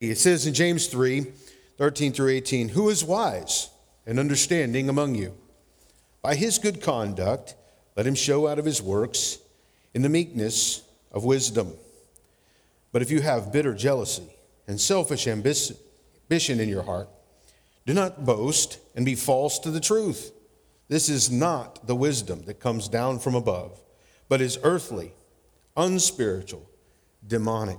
It says in James 3 13 through 18, Who is wise and understanding among you? By his good conduct, let him show out of his works in the meekness of wisdom. But if you have bitter jealousy and selfish ambition in your heart, do not boast and be false to the truth. This is not the wisdom that comes down from above, but is earthly, unspiritual, demonic.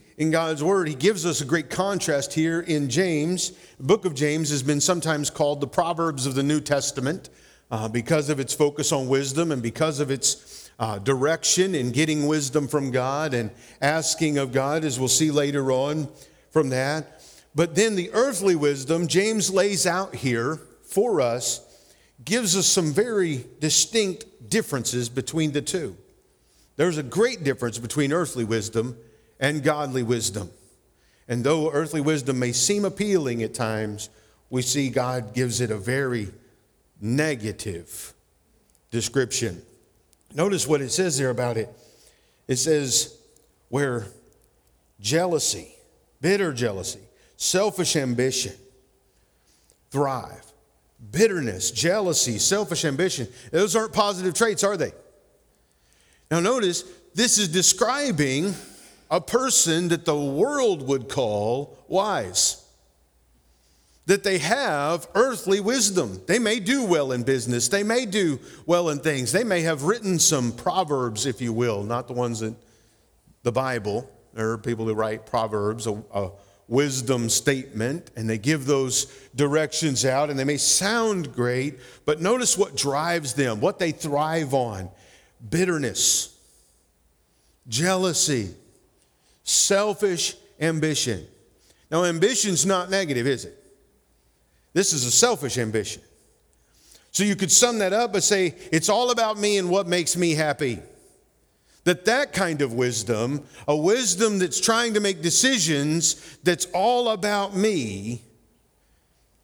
in God's word, he gives us a great contrast here in James. The book of James has been sometimes called the Proverbs of the New Testament uh, because of its focus on wisdom and because of its uh, direction in getting wisdom from God and asking of God, as we'll see later on from that. But then the earthly wisdom James lays out here for us gives us some very distinct differences between the two. There's a great difference between earthly wisdom and godly wisdom. And though earthly wisdom may seem appealing at times, we see God gives it a very negative description. Notice what it says there about it. It says, where jealousy, bitter jealousy, selfish ambition thrive. Bitterness, jealousy, selfish ambition, those aren't positive traits, are they? Now, notice this is describing a person that the world would call wise that they have earthly wisdom. They may do well in business, they may do well in things. They may have written some proverbs, if you will, not the ones in the Bible. There are people who write proverbs, a, a wisdom statement, and they give those directions out, and they may sound great, but notice what drives them, what they thrive on bitterness, jealousy, selfish ambition. Now, ambition's not negative, is it? This is a selfish ambition. So you could sum that up and say, it's all about me and what makes me happy. That that kind of wisdom, a wisdom that's trying to make decisions that's all about me,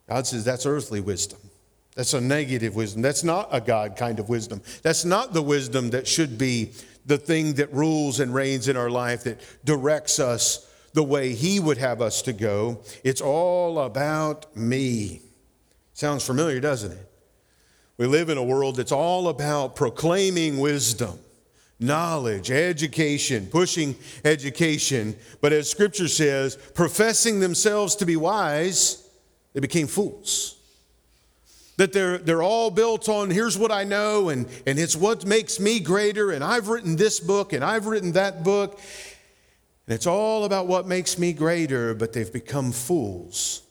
God says that's earthly wisdom. That's a negative wisdom. That's not a God kind of wisdom. That's not the wisdom that should be the thing that rules and reigns in our life, that directs us the way He would have us to go. It's all about me. Sounds familiar, doesn't it? We live in a world that's all about proclaiming wisdom, knowledge, education, pushing education. But as Scripture says, professing themselves to be wise, they became fools that they're, they're all built on here's what I know, and, and it's what makes me greater, and I've written this book, and I've written that book. And it's all about what makes me greater, but they've become fools.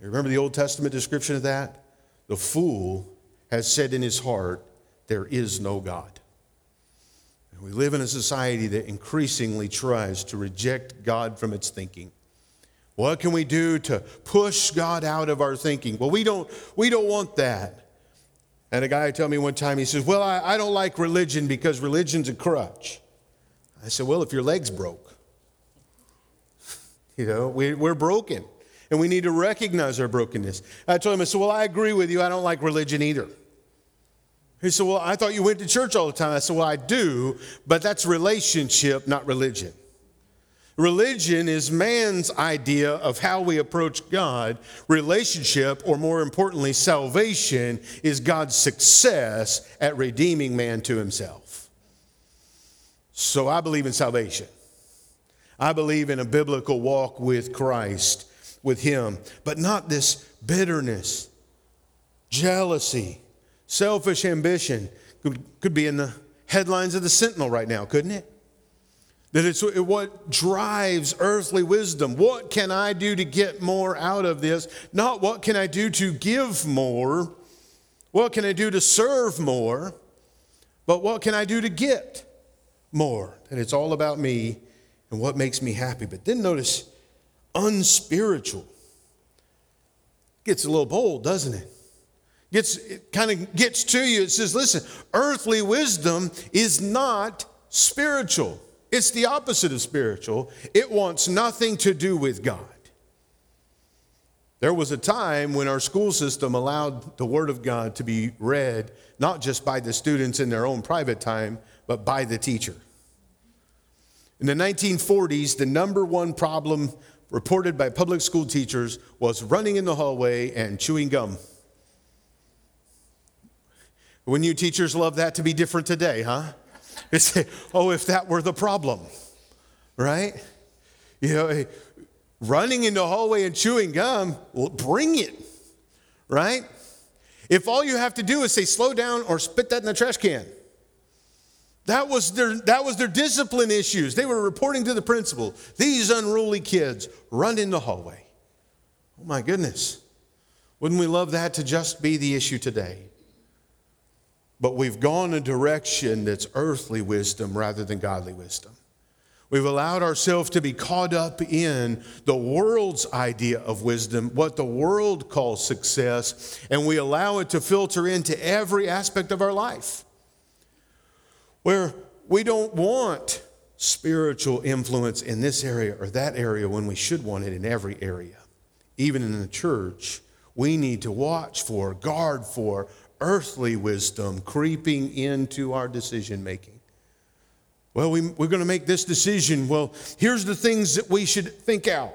You remember the Old Testament description of that? The fool has said in his heart, There is no God. And we live in a society that increasingly tries to reject God from its thinking. What can we do to push God out of our thinking? Well, we don't, we don't want that. And a guy told me one time, he says, Well, I, I don't like religion because religion's a crutch. I said, Well, if your leg's broke, you know, we, we're broken and we need to recognize our brokenness. I told him, I said, Well, I agree with you. I don't like religion either. He said, Well, I thought you went to church all the time. I said, Well, I do, but that's relationship, not religion. Religion is man's idea of how we approach God. Relationship, or more importantly, salvation, is God's success at redeeming man to himself. So I believe in salvation. I believe in a biblical walk with Christ, with Him, but not this bitterness, jealousy, selfish ambition. Could, be in the headlines of the Sentinel right now, couldn't it? That it's what drives earthly wisdom. What can I do to get more out of this? Not what can I do to give more, what can I do to serve more, but what can I do to get more? And it's all about me and what makes me happy. But then notice unspiritual. Gets a little bold, doesn't it? Gets it kind of gets to you. It says, listen, earthly wisdom is not spiritual. It's the opposite of spiritual. It wants nothing to do with God. There was a time when our school system allowed the Word of God to be read not just by the students in their own private time, but by the teacher. In the 1940s, the number one problem reported by public school teachers was running in the hallway and chewing gum. Wouldn't you teachers love that to be different today, huh? It's, oh, if that were the problem, right? You know, eh, running in the hallway and chewing gum, well, bring it, right? If all you have to do is say, slow down or spit that in the trash can. That was their, that was their discipline issues. They were reporting to the principal. These unruly kids run in the hallway. Oh my goodness. Wouldn't we love that to just be the issue today? But we've gone a direction that's earthly wisdom rather than godly wisdom. We've allowed ourselves to be caught up in the world's idea of wisdom, what the world calls success, and we allow it to filter into every aspect of our life. Where we don't want spiritual influence in this area or that area when we should want it in every area. Even in the church, we need to watch for, guard for earthly wisdom creeping into our decision making. Well, we, we're going to make this decision. Well, here's the things that we should think out.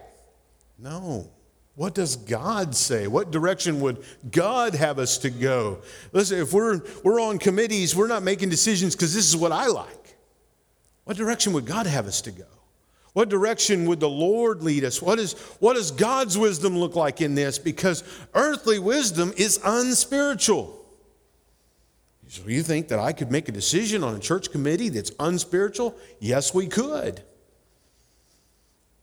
No. What does God say? What direction would God have us to go? Listen, if we're, we're on committees, we're not making decisions because this is what I like. What direction would God have us to go? What direction would the Lord lead us? What, is, what does God's wisdom look like in this? Because earthly wisdom is unspiritual. So you think that I could make a decision on a church committee that's unspiritual? Yes, we could.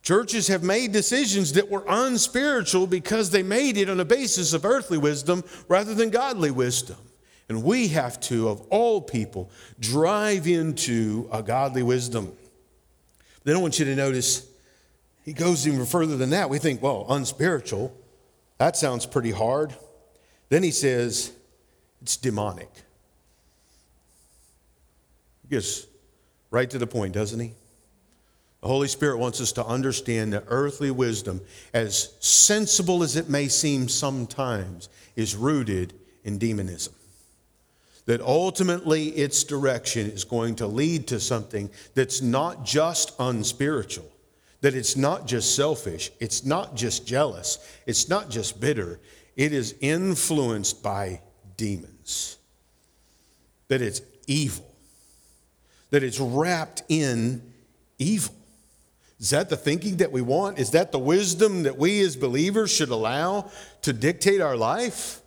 Churches have made decisions that were unspiritual because they made it on a basis of earthly wisdom rather than godly wisdom. And we have to, of all people, drive into a godly wisdom. Then I want you to notice he goes even further than that. We think, well, unspiritual, that sounds pretty hard. Then he says, it's demonic. Gets right to the point, doesn't he? The Holy Spirit wants us to understand that earthly wisdom, as sensible as it may seem sometimes, is rooted in demonism. That ultimately its direction is going to lead to something that's not just unspiritual, that it's not just selfish, it's not just jealous, it's not just bitter, it is influenced by demons, that it's evil, that it's wrapped in evil. Is that the thinking that we want? Is that the wisdom that we as believers should allow to dictate our life?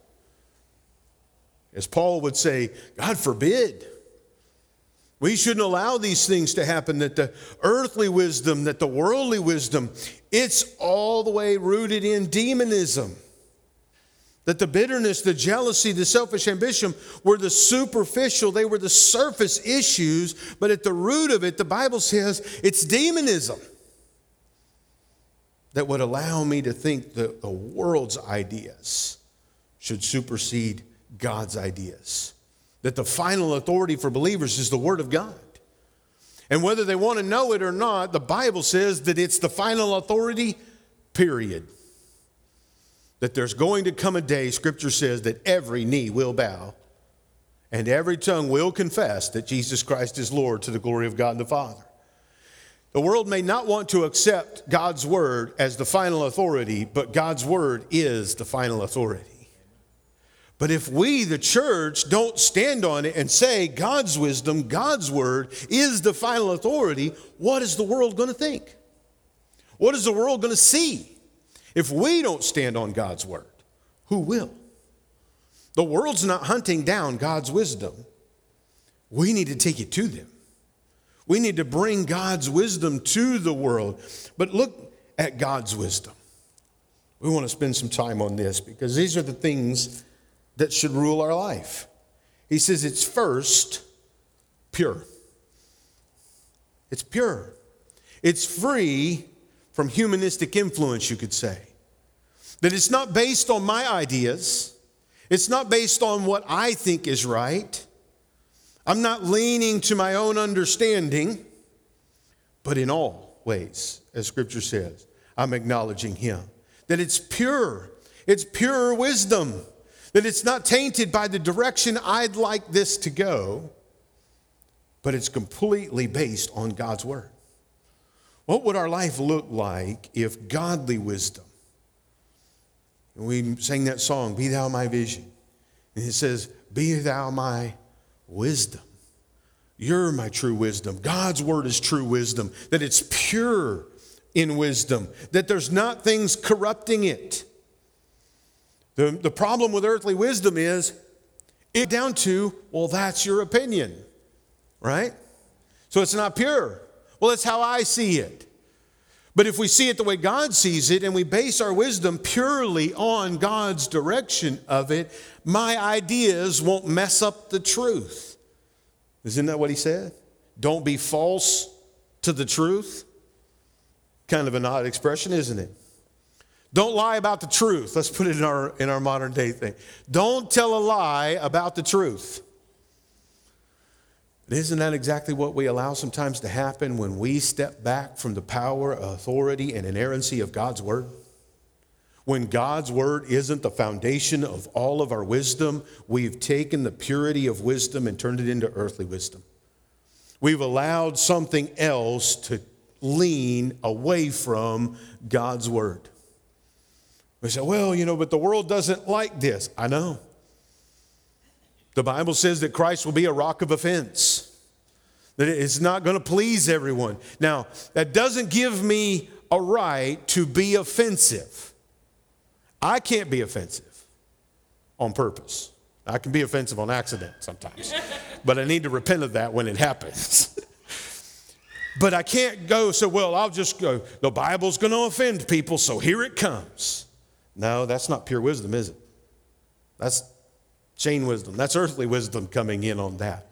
As Paul would say, God forbid. We shouldn't allow these things to happen, that the earthly wisdom, that the worldly wisdom, it's all the way rooted in demonism. That the bitterness, the jealousy, the selfish ambition were the superficial, they were the surface issues, but at the root of it, the Bible says it's demonism that would allow me to think that the world's ideas should supersede God's ideas. That the final authority for believers is the Word of God. And whether they want to know it or not, the Bible says that it's the final authority, period. That there's going to come a day, Scripture says, that every knee will bow and every tongue will confess that Jesus Christ is Lord to the glory of God the Father. The world may not want to accept God's word as the final authority, but God's word is the final authority. But if we, the church, don't stand on it and say God's wisdom, God's word is the final authority, what is the world going to think? What is the world going to see? If we don't stand on God's word, who will? The world's not hunting down God's wisdom. We need to take it to them. We need to bring God's wisdom to the world. But look at God's wisdom. We want to spend some time on this because these are the things that should rule our life. He says it's first pure. It's pure. It's free from humanistic influence, you could say. That it's not based on my ideas, it's not based on what I think is right. I'm not leaning to my own understanding, but in all ways, as Scripture says, I'm acknowledging Him. That it's pure, it's pure wisdom, that it's not tainted by the direction I'd like this to go, but it's completely based on God's Word. What would our life look like if godly wisdom, and we sang that song, Be Thou My Vision, and it says, Be Thou My wisdom. You're my true wisdom. God's word is true wisdom, that it's pure in wisdom, that there's not things corrupting it. The, the problem with earthly wisdom is it down to, well, that's your opinion, right? So it's not pure. Well, that's how I see it. But if we see it the way God sees it and we base our wisdom purely on God's direction of it, my ideas won't mess up the truth. Isn't that what he said? Don't be false to the truth. Kind of an odd expression, isn't it? Don't lie about the truth. Let's put it in our, in our modern day thing. Don't tell a lie about the truth. But isn't that exactly what we allow sometimes to happen when we step back from the power, authority, and inerrancy of God's Word? When God's Word isn't the foundation of all of our wisdom, we've taken the purity of wisdom and turned it into earthly wisdom. We've allowed something else to lean away from God's Word. We say, well, you know, but the world doesn't like this. I know. The Bible says that Christ will be a rock of offense, that it's not going to please everyone. Now, that doesn't give me a right to be offensive. I can't be offensive on purpose. I can be offensive on accident sometimes, but I need to repent of that when it happens. but I can't go so, well, I'll just go, the Bible's going to offend people, so here it comes. No, that's not pure wisdom, is it? That's chain wisdom. That's earthly wisdom coming in on that.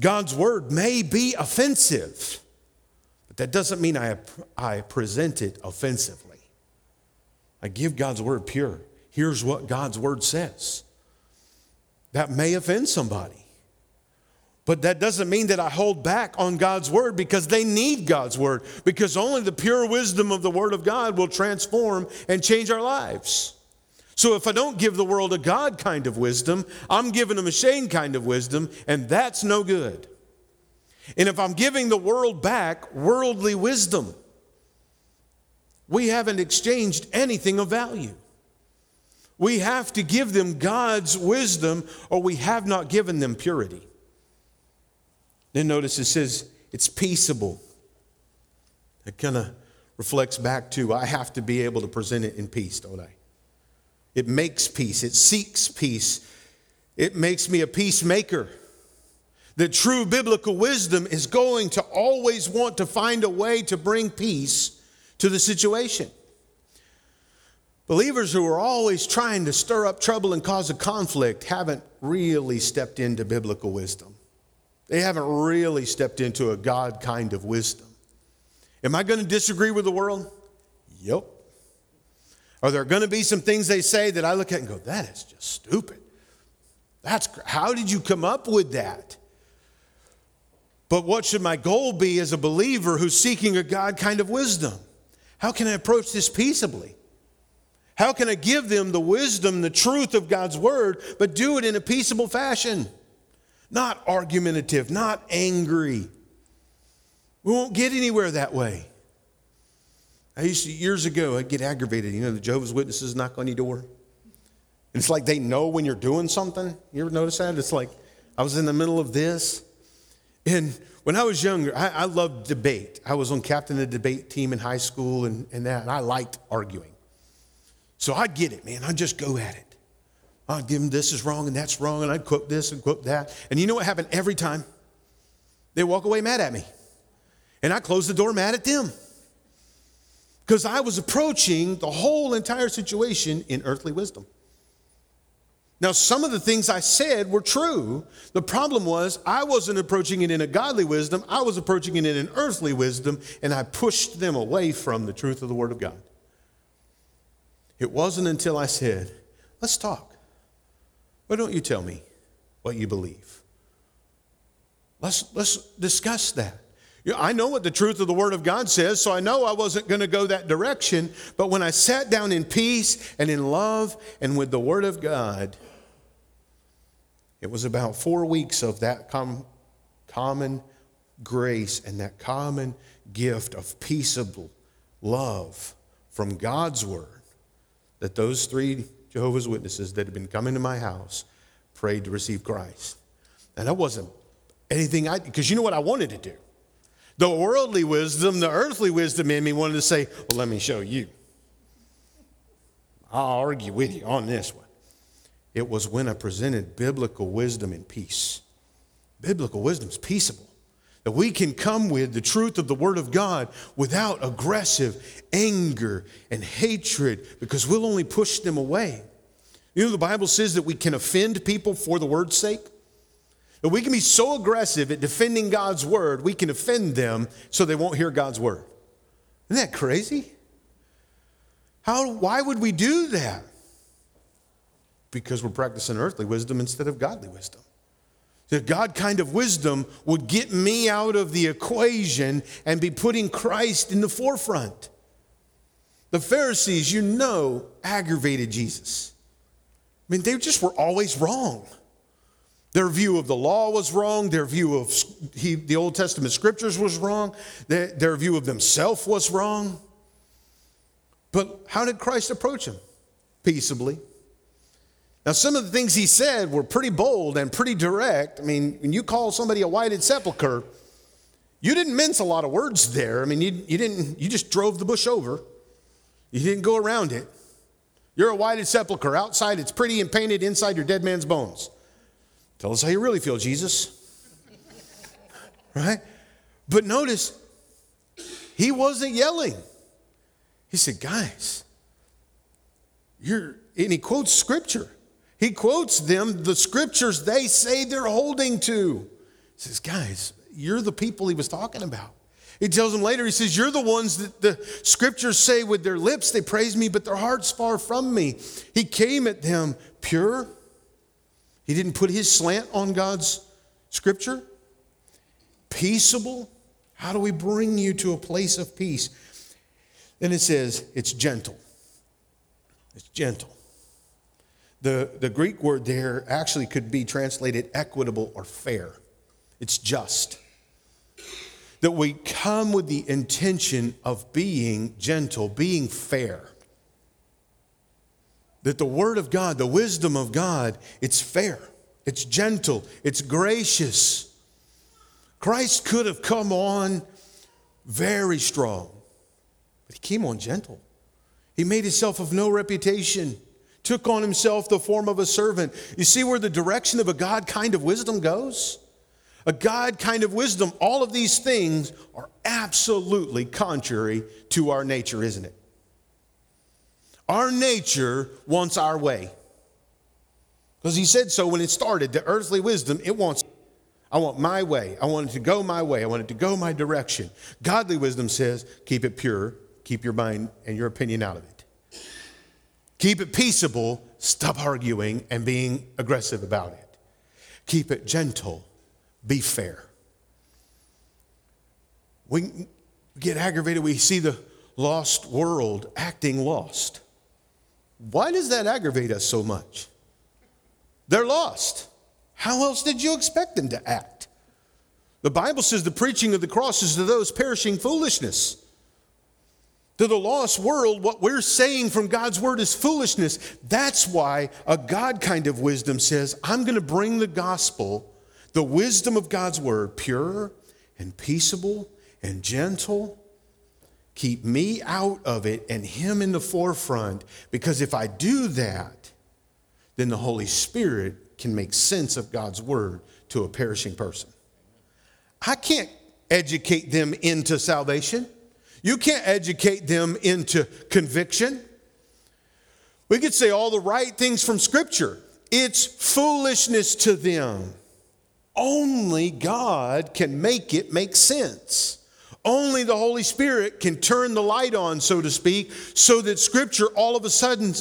God's word may be offensive, but that doesn't mean I, I present it offensively. I give God's word pure. Here's what God's word says. That may offend somebody. But that doesn't mean that I hold back on God's word because they need God's word, because only the pure wisdom of the word of God will transform and change our lives. So if I don't give the world a God kind of wisdom, I'm giving them a Shane kind of wisdom, and that's no good. And if I'm giving the world back worldly wisdom, we haven't exchanged anything of value. We have to give them God's wisdom, or we have not given them purity. Then notice it says it's peaceable. It kind of reflects back to I have to be able to present it in peace, don't I? It makes peace, it seeks peace, it makes me a peacemaker. The true biblical wisdom is going to always want to find a way to bring peace to the situation. Believers who are always trying to stir up trouble and cause a conflict haven't really stepped into biblical wisdom. They haven't really stepped into a God kind of wisdom. Am I going to disagree with the world? Yep. Are there going to be some things they say that I look at and go, that is just stupid? That's how did you come up with that? But what should my goal be as a believer who's seeking a God kind of wisdom? How can I approach this peaceably? How can I give them the wisdom, the truth of God's word, but do it in a peaceable fashion? Not argumentative, not angry. We won't get anywhere that way. I used to, years ago, I'd get aggravated. You know, the Jehovah's Witnesses knock on your door. And it's like they know when you're doing something. You ever notice that? It's like I was in the middle of this. And when I was younger, I, I loved debate. I was on captain of the debate team in high school and, and that, and I liked arguing. So I'd get it, man. I'd just go at it. I'd give them this is wrong and that's wrong, and I'd quote this and quote that. And you know what happened every time? They walk away mad at me. And I close the door mad at them because I was approaching the whole entire situation in earthly wisdom. Now, some of the things I said were true. The problem was I wasn't approaching it in a godly wisdom, I was approaching it in an earthly wisdom, and I pushed them away from the truth of the Word of God. It wasn't until I said, Let's talk. Why don't you tell me what you believe? Let's, let's discuss that. I know what the truth of the Word of God says, so I know I wasn't going to go that direction. But when I sat down in peace and in love and with the Word of God, it was about four weeks of that com- common grace and that common gift of peaceable love from God's Word that those three Jehovah's Witnesses that had been coming to my house prayed to receive Christ. And that wasn't anything I, because you know what I wanted to do? The worldly wisdom, the earthly wisdom in me wanted to say, well, let me show you. I'll argue with you on this one. It was when I presented biblical wisdom and peace. Biblical wisdom is peaceable. That we can come with the truth of the Word of God without aggressive anger and hatred because we'll only push them away. You know, the Bible says that we can offend people for the Word's sake. That we can be so aggressive at defending God's Word, we can offend them so they won't hear God's Word. Isn't that crazy? How, why would we do that? Because we're practicing earthly wisdom instead of godly wisdom. The God kind of wisdom would get me out of the equation and be putting Christ in the forefront. The Pharisees, you know, aggravated Jesus. I mean, they just were always wrong. Their view of the law was wrong. Their view of he, the Old Testament scriptures was wrong. Their, their view of themselves was wrong. But how did Christ approach him? Peaceably. Now, some of the things he said were pretty bold and pretty direct. I mean, when you call somebody a whited sepulcher, you didn't mince a lot of words there. I mean, you, you, didn't, you just drove the bush over, you didn't go around it. You're a whited sepulcher. Outside, it's pretty and painted. Inside, your dead man's bones. Tell us how you really feel, Jesus. right? But notice, he wasn't yelling. He said, Guys, you're, and he quotes scripture. He quotes them the scriptures they say they're holding to. He says, Guys, you're the people he was talking about. He tells them later, he says, You're the ones that the scriptures say with their lips they praise me, but their heart's far from me. He came at them pure. He didn't put his slant on God's scripture. Peaceable. How do we bring you to a place of peace? Then it says, It's gentle. It's gentle. The, the Greek word there actually could be translated equitable or fair. It's just that we come with the intention of being gentle, being fair. That the Word of God, the wisdom of God, it's fair, it's gentle, it's gracious. Christ could have come on very strong, but he came on gentle. He made himself of no reputation, took on himself the form of a servant. You see where the direction of a God kind of wisdom goes? a God kind of wisdom, all of these things are absolutely contrary to our nature, isn't it? Our nature wants our way. Because he said so when it started, the earthly wisdom, it wants, I want my way. I want it to go my way. I want it to go my direction. Godly wisdom says, keep it pure, keep your mind and your opinion out of it. Keep it peaceable, stop arguing and being aggressive about it. Keep it gentle, be fair. We get aggravated, we see the lost world acting lost. Why does that aggravate us so much? They're lost. How else did you expect them to act? The Bible says the preaching of the cross is to those perishing foolishness. To the lost world, what we're saying from God's word is foolishness. That's why a God kind of wisdom says, I'm going to bring the gospel the wisdom of God's word, pure and peaceable and gentle. Keep me out of it and him in the forefront because if I do that, then the Holy Spirit can make sense of God's word to a perishing person. I can't educate them into salvation. You can't educate them into conviction. We could say all the right things from Scripture, it's foolishness to them. Only God can make it make sense. Only the Holy Spirit can turn the light on, so to speak, so that Scripture all of a sudden,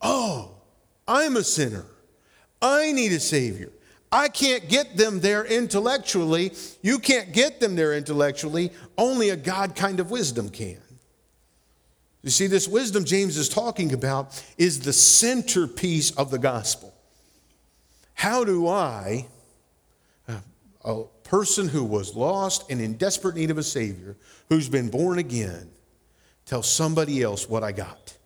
oh, I'm a sinner. I need a Savior. I can't get them there intellectually. You can't get them there intellectually. Only a God kind of wisdom can. You see, this wisdom James is talking about is the centerpiece of the gospel. How do I, a person who was lost and in desperate need of a Savior, who's been born again, tell somebody else what I got?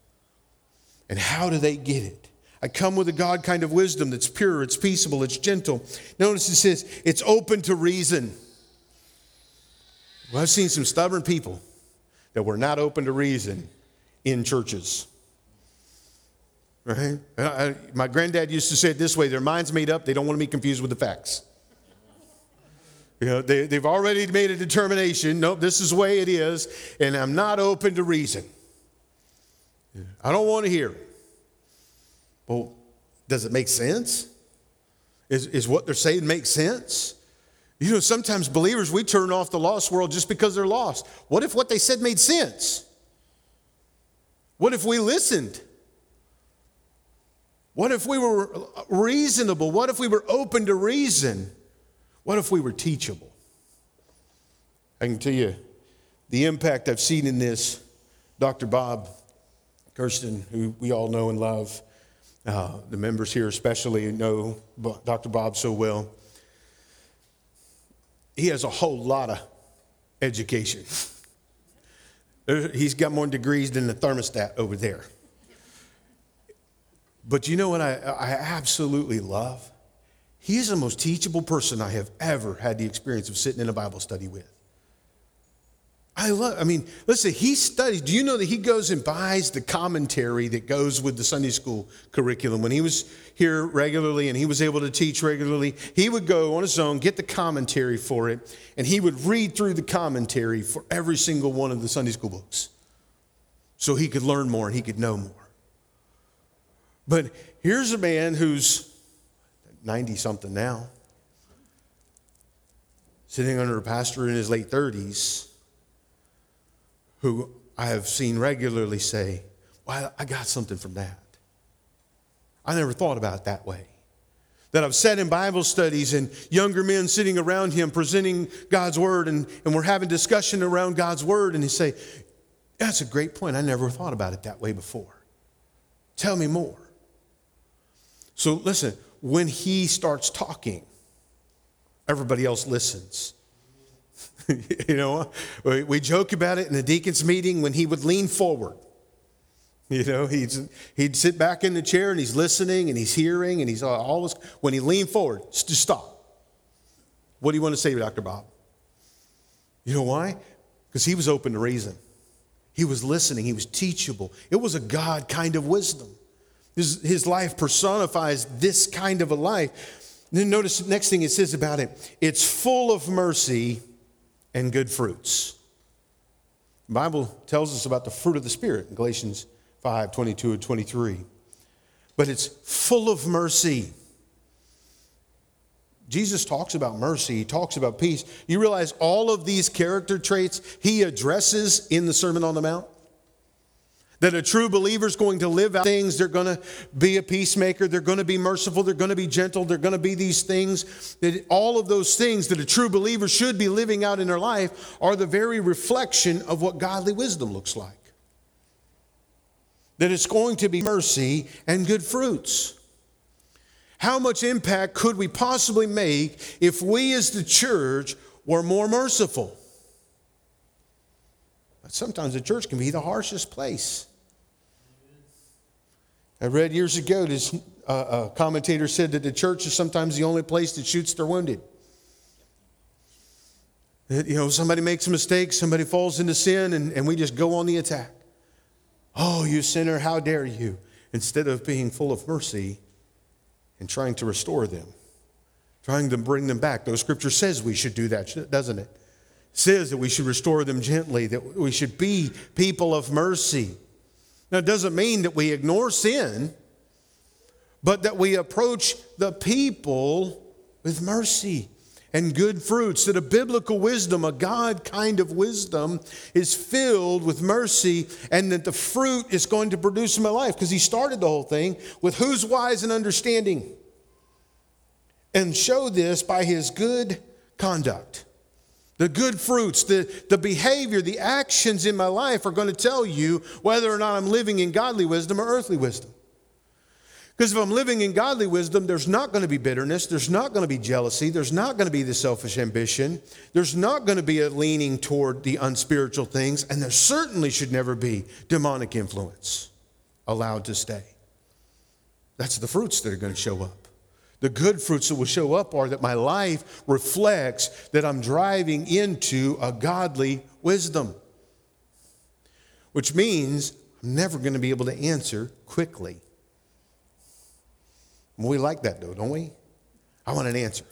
And how do they get it? I come with a God kind of wisdom that's pure, it's peaceable, it's gentle. Notice it says it's open to reason. Well, I've seen some stubborn people that were not open to reason in churches. Right? I, my granddad used to say it this way their mind's made up, they don't want to be confused with the facts. You know, they, they've already made a determination nope, this is the way it is, and I'm not open to reason. I don't want to hear it. Well, does it make sense? Is, is what they're saying make sense? You know, sometimes believers, we turn off the lost world just because they're lost. What if what they said made sense? What if we listened? What if we were reasonable? What if we were open to reason? What if we were teachable? I can tell you the impact I've seen in this. Dr. Bob Kirsten, who we all know and love, uh, the members here especially know Dr. Bob so well. He has a whole lot of education. He's got more degrees than the thermostat over there. But you know what I, I absolutely love? He is the most teachable person I have ever had the experience of sitting in a Bible study with. I love, I mean, listen, he studies. Do you know that he goes and buys the commentary that goes with the Sunday school curriculum? When he was here regularly and he was able to teach regularly, he would go on his own, get the commentary for it, and he would read through the commentary for every single one of the Sunday school books so he could learn more and he could know more. But here's a man who's 90 something now, sitting under a pastor in his late 30s who I have seen regularly say, Well, I got something from that. I never thought about it that way. That I've sat in Bible studies and younger men sitting around him presenting God's word, and, and we're having discussion around God's word, and he say, That's a great point. I never thought about it that way before. Tell me more. So listen, when he starts talking, everybody else listens. you know, we joke about it in the deacon's meeting when he would lean forward. You know, he'd, he'd sit back in the chair and he's listening and he's hearing and he's always, when he leaned forward, just stop. What do you want to say, Dr. Bob? You know why? Because he was open to reason. He was listening. He was teachable. It was a God kind of wisdom. His, his life personifies this kind of a life. then notice the next thing it says about it it's full of mercy and good fruits. The Bible tells us about the fruit of the Spirit in Galatians 5 22 and 23. But it's full of mercy. Jesus talks about mercy, he talks about peace. You realize all of these character traits he addresses in the Sermon on the Mount? That a true believer is going to live out things. They're going to be a peacemaker. They're going to be merciful. They're going to be gentle. They're going to be these things. That all of those things that a true believer should be living out in their life are the very reflection of what godly wisdom looks like. That it's going to be mercy and good fruits. How much impact could we possibly make if we as the church were more merciful? Sometimes the church can be the harshest place. I read years ago this uh, a commentator said that the church is sometimes the only place that shoots their wounded. That, you know, somebody makes a mistake, somebody falls into sin, and, and we just go on the attack. Oh, you sinner, how dare you? Instead of being full of mercy and trying to restore them, trying to bring them back. Though scripture says we should do that, doesn't it? it says that we should restore them gently, that we should be people of mercy. Now, it doesn't mean that we ignore sin, but that we approach the people with mercy and good fruits. That a biblical wisdom, a God kind of wisdom, is filled with mercy, and that the fruit is going to produce in my life. Because he started the whole thing with who's wise and understanding, and show this by his good conduct. The good fruits, the, the behavior, the actions in my life are going to tell you whether or not I'm living in godly wisdom or earthly wisdom. Because if I'm living in godly wisdom, there's not going to be bitterness, there's not going to be jealousy, there's not going to be the selfish ambition, there's not going to be a leaning toward the unspiritual things, and there certainly should never be demonic influence allowed to stay. That's the fruits that are going to show up. The good fruits that will show up are that my life reflects that I'm driving into a godly wisdom, which means I'm never going to be able to answer quickly. We like that though, don't we? I want an answer.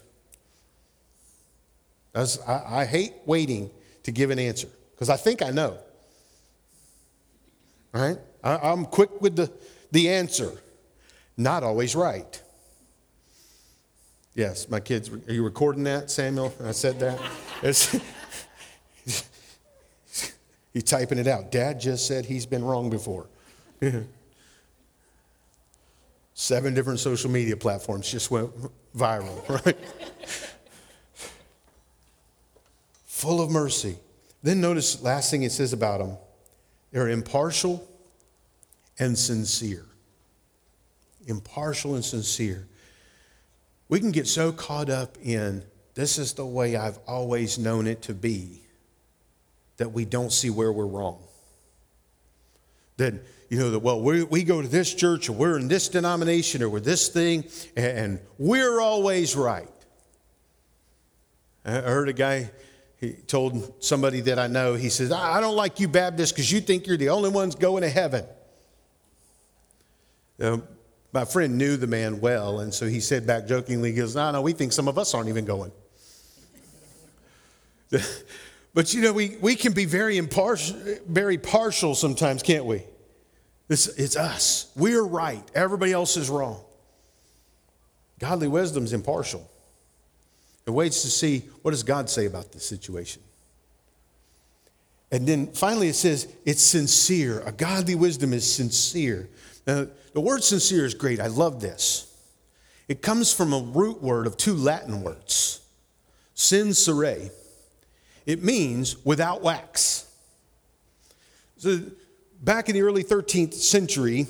I, I hate waiting to give an answer because I think I know. Right? I, I'm quick with the, the answer, not always right. Yes, my kids, are you recording that, Samuel? I said that. he's typing it out. Dad just said he's been wrong before. Seven different social media platforms just went viral, right? Full of mercy. Then notice last thing it says about them they're impartial and sincere. Impartial and sincere. We can get so caught up in this is the way I've always known it to be that we don't see where we're wrong. That you know, that, well, we, we go to this church or we're in this denomination or we're this thing and we're always right. I heard a guy, he told somebody that I know, he says, I don't like you Baptists because you think you're the only ones going to heaven. My friend knew the man well, and so he said back jokingly, he goes, No, no, we think some of us aren't even going. but you know, we, we can be very impartial, very partial sometimes, can't we? It's, it's us. We're right. Everybody else is wrong. Godly wisdom is impartial. It waits to see what does God say about this situation. And then finally it says it's sincere. A godly wisdom is sincere. Now, the word sincere is great. I love this. It comes from a root word of two Latin words, sincere. It means without wax. So back in the early 13th century,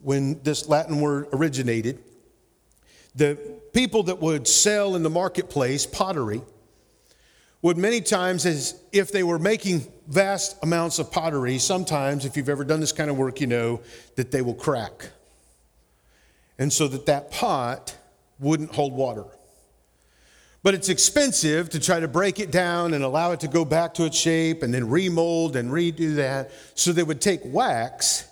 when this Latin word originated, the people that would sell in the marketplace pottery would many times, as if they were making vast amounts of pottery, sometimes, if you've ever done this kind of work, you know that they will crack. And so that that pot wouldn't hold water. But it's expensive to try to break it down and allow it to go back to its shape and then remold and redo that. So they would take wax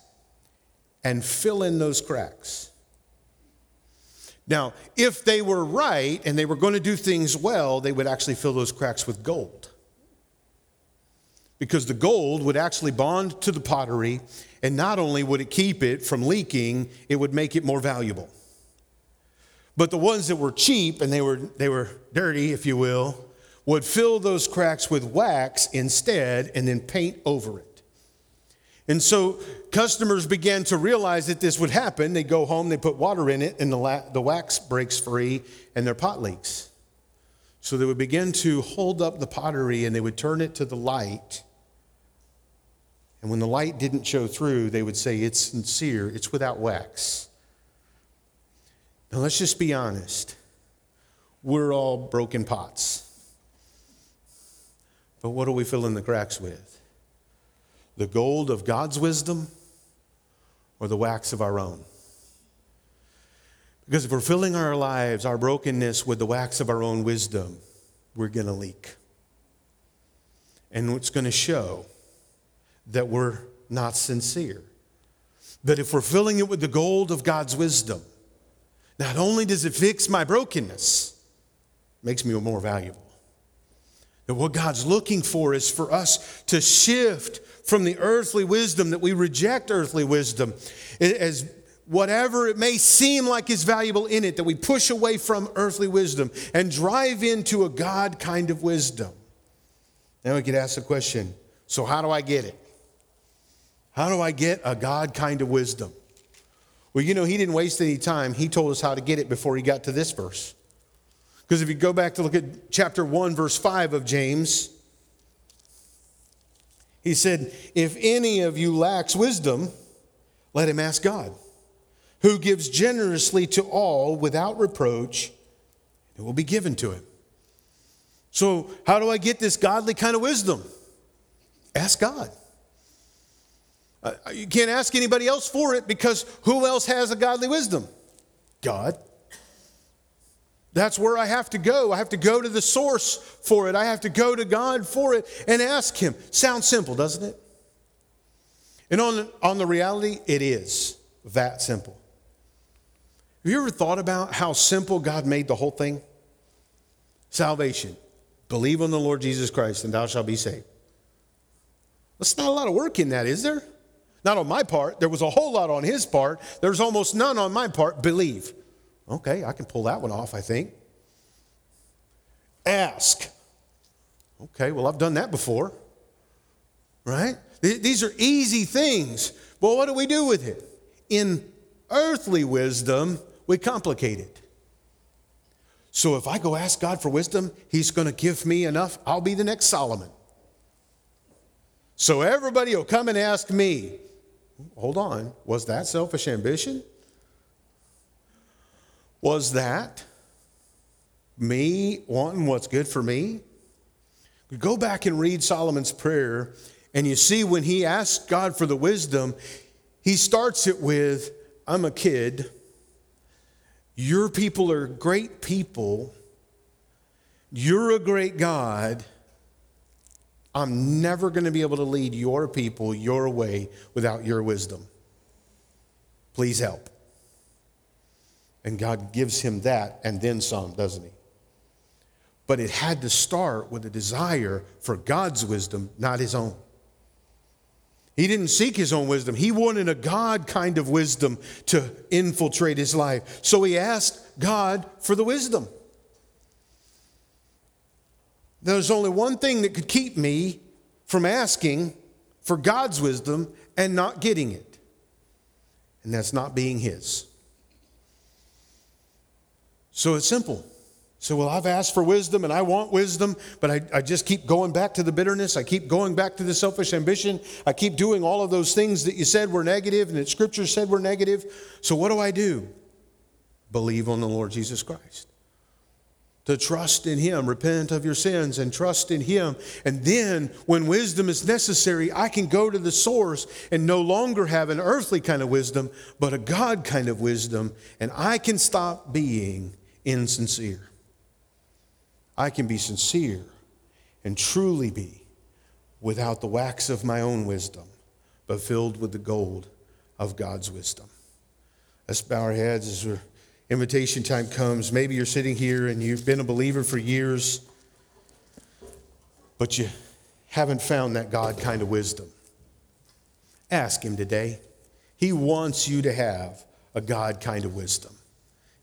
and fill in those cracks. Now, if they were right and they were going to do things well, they would actually fill those cracks with gold. Because the gold would actually bond to the pottery, and not only would it keep it from leaking, it would make it more valuable. But the ones that were cheap and they were, they were dirty, if you will, would fill those cracks with wax instead and then paint over it. And so customers began to realize that this would happen. They go home, they put water in it, and the, la- the wax breaks free and their pot leaks. So they would begin to hold up the pottery and they would turn it to the light. And when the light didn't show through, they would say, It's sincere, it's without wax. Now, let's just be honest. We're all broken pots. But what do we fill in the cracks with? The gold of God's wisdom or the wax of our own? Because if we're filling our lives, our brokenness, with the wax of our own wisdom, we're going to leak. And it's going to show that we're not sincere. That if we're filling it with the gold of God's wisdom, not only does it fix my brokenness, it makes me more valuable. And what God's looking for is for us to shift from the earthly wisdom that we reject earthly wisdom. As whatever it may seem like is valuable in it, that we push away from earthly wisdom and drive into a God kind of wisdom. Then we could ask the question so, how do I get it? How do I get a God kind of wisdom? Well, you know, he didn't waste any time. He told us how to get it before he got to this verse. Because if you go back to look at chapter 1, verse 5 of James, he said, If any of you lacks wisdom, let him ask God, who gives generously to all without reproach, it will be given to him. So, how do I get this godly kind of wisdom? Ask God. Uh, you can't ask anybody else for it because who else has a godly wisdom? God. That's where I have to go. I have to go to the source for it. I have to go to God for it and ask Him. Sounds simple, doesn't it? And on, on the reality, it is that simple. Have you ever thought about how simple God made the whole thing? Salvation. Believe on the Lord Jesus Christ and thou shalt be saved. That's not a lot of work in that, is there? Not on my part. There was a whole lot on his part. There's almost none on my part. Believe. Okay, I can pull that one off, I think. Ask. Okay, well, I've done that before, right? These are easy things. Well, what do we do with it? In earthly wisdom, we complicate it. So if I go ask God for wisdom, He's going to give me enough. I'll be the next Solomon. So everybody will come and ask me, hold on, was that selfish ambition? Was that me wanting what's good for me? Go back and read Solomon's prayer, and you see when he asks God for the wisdom, he starts it with, I'm a kid. Your people are great people. You're a great God. I'm never going to be able to lead your people your way without your wisdom. Please help. And God gives him that and then some, doesn't he? But it had to start with a desire for God's wisdom, not his own. He didn't seek his own wisdom. He wanted a God kind of wisdom to infiltrate his life. So he asked God for the wisdom. There's only one thing that could keep me from asking for God's wisdom and not getting it, and that's not being his. So it's simple. So, well, I've asked for wisdom and I want wisdom, but I, I just keep going back to the bitterness. I keep going back to the selfish ambition. I keep doing all of those things that you said were negative and that Scripture said were negative. So, what do I do? Believe on the Lord Jesus Christ. To trust in Him, repent of your sins and trust in Him. And then, when wisdom is necessary, I can go to the source and no longer have an earthly kind of wisdom, but a God kind of wisdom. And I can stop being insincere. I can be sincere and truly be without the wax of my own wisdom, but filled with the gold of God's wisdom. Let's bow our heads as our invitation time comes. Maybe you're sitting here and you've been a believer for years, but you haven't found that God kind of wisdom. Ask Him today. He wants you to have a God kind of wisdom.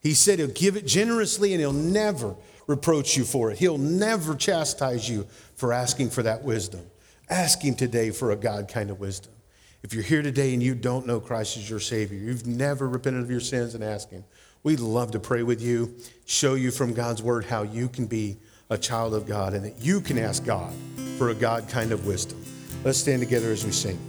He said he'll give it generously and he'll never reproach you for it. He'll never chastise you for asking for that wisdom. Ask him today for a God kind of wisdom. If you're here today and you don't know Christ as your Savior, you've never repented of your sins and asked Him, we'd love to pray with you, show you from God's Word how you can be a child of God and that you can ask God for a God kind of wisdom. Let's stand together as we sing.